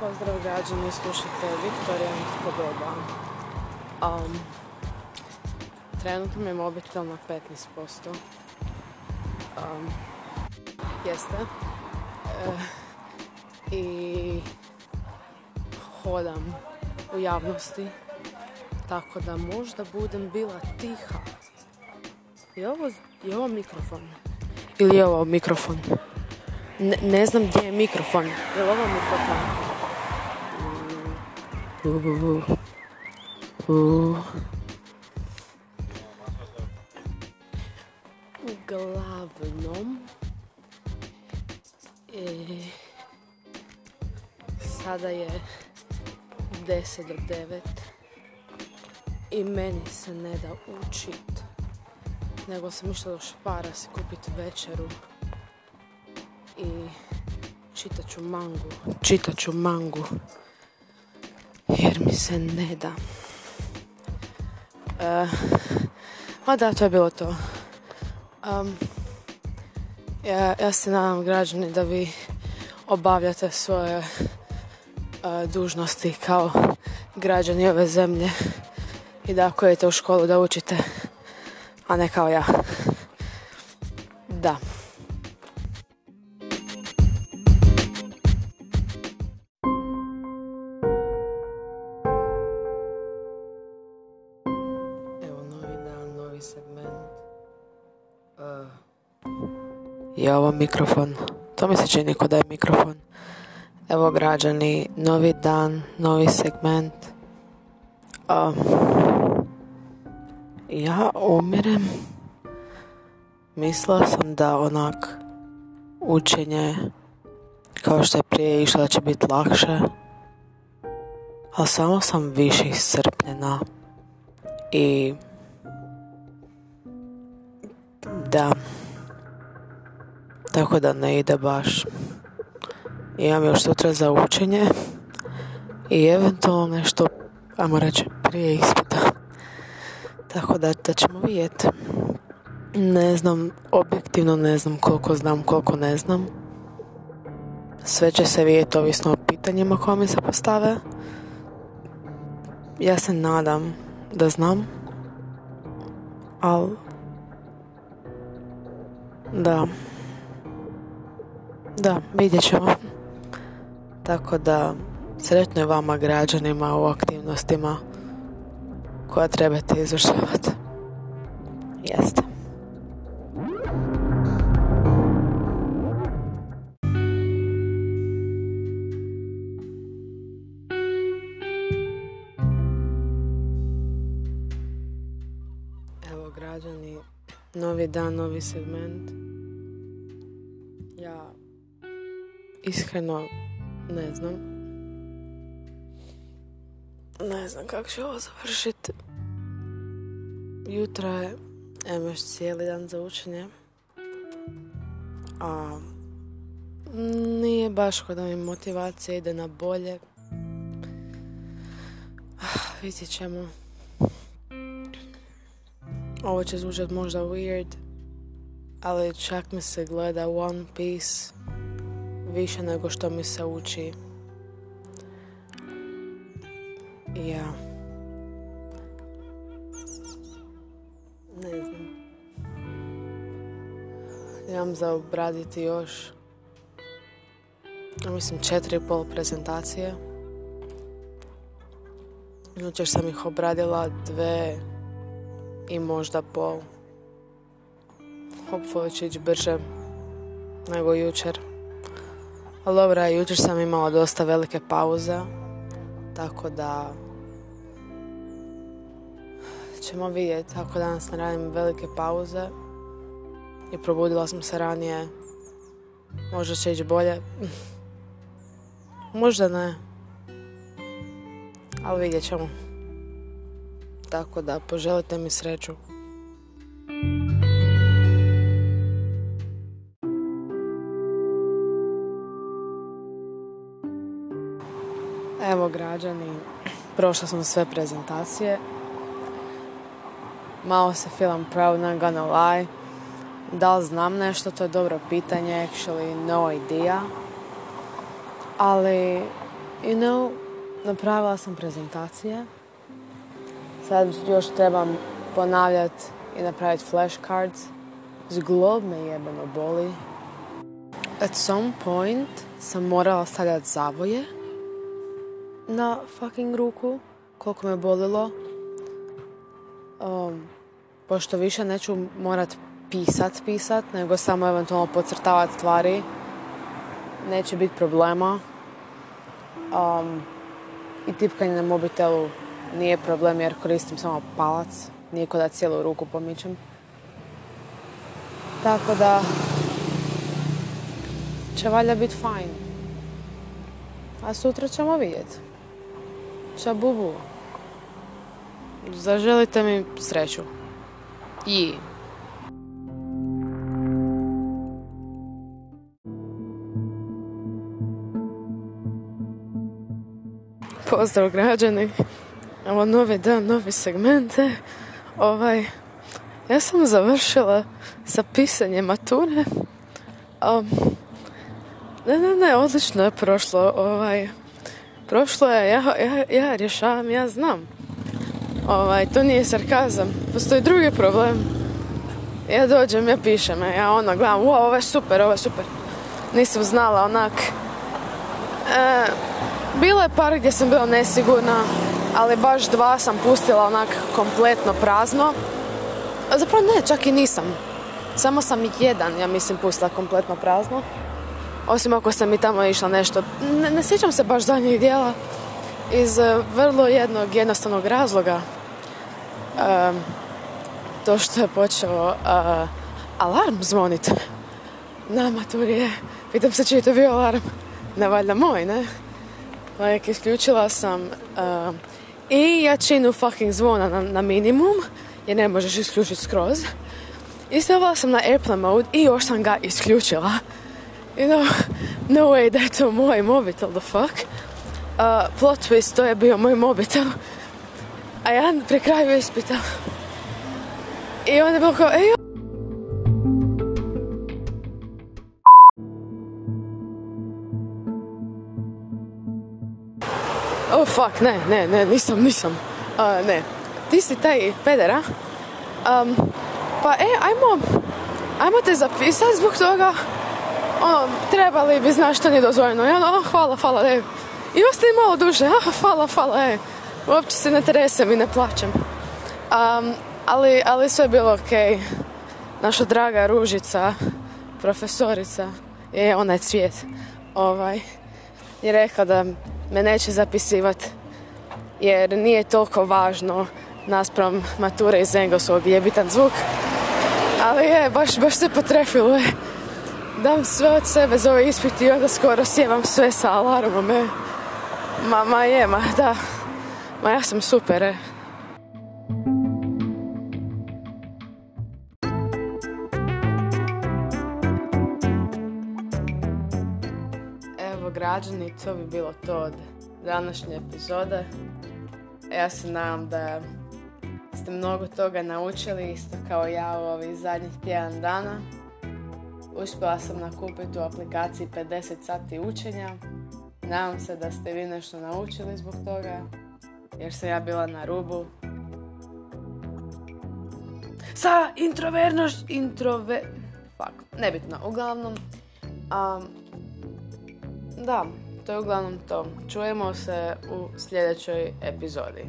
Pozdrav građani, slušajte Viktorijansko doba. Um, trenutno mi je mobitel na 15%. Um, jeste. E, I hodam u javnosti. Tako da možda budem bila tiha. Je ovo, je ovo mikrofon? Ili je ovo mikrofon? Ne, ne znam gdje je mikrofon. Je ovo mikrofon? Uh, uh. Uglavnom, e, sada je 10 do 9 i meni se ne da učit, nego sam išla do špara si kupiti večeru i čitat ću mangu, čitat ću mangu jer mi se ne da. Uh, a da, to je bilo to. Um, ja, ja se nadam građani da vi obavljate svoje uh, dužnosti kao građani ove zemlje i da ako idete u školu da učite, a ne kao ja. Da. Uh, je ovo mikrofon? To mi se čini ko da je mikrofon. Evo građani, novi dan, novi segment. Um, ja umirem. Mislila sam da onak učenje kao što je prije išlo će biti lakše. Ali samo sam više iscrpljena. I da. Tako da ne ide baš. Imam još sutra za učenje i eventualno nešto ajmo reći prije ispita tako da, da ćemo vidjeti ne znam objektivno ne znam koliko znam koliko ne znam. Sve će se vidjeti ovisno o pitanjima koja mi se postave. Ja se nadam da znam ali da. Da, vidjet ćemo. Tako da, sretno je vama građanima u aktivnostima koja trebate izvršavati. Jeste. Evo građani, novi dan, novi segment. Ja iskreno ne znam. Ne znam kako će ovo završiti. Jutro je, evo još cijeli dan za učenje. A nije baš kod mi motivacija ide na bolje. Vidjet ćemo. Ovo će zvučati možda weird, ali čak mi se gleda One Piece više nego što mi se uči. Ja. Ne znam. Imam za obraditi još mislim četiri pol prezentacije. Jučer sam ih obradila dve i možda pol. Hopefully će ići brže nego jučer. Ali dobro, jučer sam imala dosta velike pauze, tako da ćemo vidjeti ako danas ne radim velike pauze i probudila sam se ranije. Možda će ići bolje. Možda ne. Ali vidjet ćemo. Tako da poželite mi sreću. Evo građani, prošla sam sve prezentacije. Malo se feeling proud, not gonna lie. Da li znam nešto, to je dobro pitanje, actually no idea. Ali You know, napravila sam prezentacije. Sad još trebam ponavljati i napraviti flashcards. Zglob me jebeno boli. At some point sam morala stavljati zavoje na fucking ruku. Koliko me bolilo. Um, pošto više neću morat pisat, pisat, nego samo eventualno podcrtavat stvari. Neće biti problema. Um, I tipkanje na mobitelu nije problem jer koristim samo palac. Nije kod da cijelu ruku pomičem. Tako da će valjda biti fajn. A sutra ćemo vidjeti. Čabubu. Zaželite mi sreću. I... Pozdrav građani. Evo novi dan, novi segmente. Ovaj, ja sam završila sa pisanjem mature. Um, ne, ne, ne, odlično je prošlo. Ovaj, prošlo je, ja, ja, ja rješavam, ja znam. Ovaj, to nije sarkazam. Postoji drugi problem. Ja dođem, ja pišem, ja ono gledam, wow, ovo je super, ovo je super. Nisam znala onak. E, bilo je par gdje sam bila nesigurna, ali baš dva sam pustila onak kompletno prazno. Zapravo ne, čak i nisam. Samo sam jedan, ja mislim, pustila kompletno prazno. Osim ako sam i tamo išla nešto. Ne, ne sjećam se baš zadnjih dijela iz eh, vrlo jednog jednostavnog razloga. Um, to što je počeo uh, alarm zvonit na maturi Pitam se čiji je to bio alarm. Ne valjda moj, ne? Like, isključila sam uh, i jačinu fucking zvona na, minimum, jer ne možeš isključiti skroz. I stavila sam na airplane mode i još sam ga isključila. You know, no way da je to moj mobitel, the fuck. Uh, plot twist, to je bio moj mobitel. A ja pri kraju ispita. I onda je bilo kao, ej, Oh fuck, ne, ne, ne, nisam, nisam. Uh, ne, ti si taj pedera. Um, pa e, ajmo, ajmo te zapisati zbog toga. Ono, trebali bi znaš što nije dozvoljeno. Ja ono, hvala, hvala, e. I ostaje malo duže, ah, hvala, hvala, e. Uopće se ne tresem i ne plaćem. Um, ali, ali sve je bilo ok. Naša draga Ružica, profesorica, je onaj cvijet, ovaj, je rekla da me neće zapisivati jer nije toliko važno naspram mature iz engleskog je bitan zvuk ali je, baš, baš se potrefilo je dam sve od sebe za ovaj ispit i onda skoro sjevam sve sa alarmom je. ma, ma je, ma da ma ja sam super je. Građani, to bi bilo to od današnje epizode. Ja se nadam da ste mnogo toga naučili, isto kao ja u ovih zadnjih tjedan dana. Uspjela sam nakupiti u aplikaciji 50 sati učenja. Nadam se da ste vi nešto naučili zbog toga, jer sam ja bila na rubu. Sa introvernoš... Introve... Fuck, nebitno. Uglavnom, um, da, to je uglavnom to. Čujemo se u sljedećoj epizodi.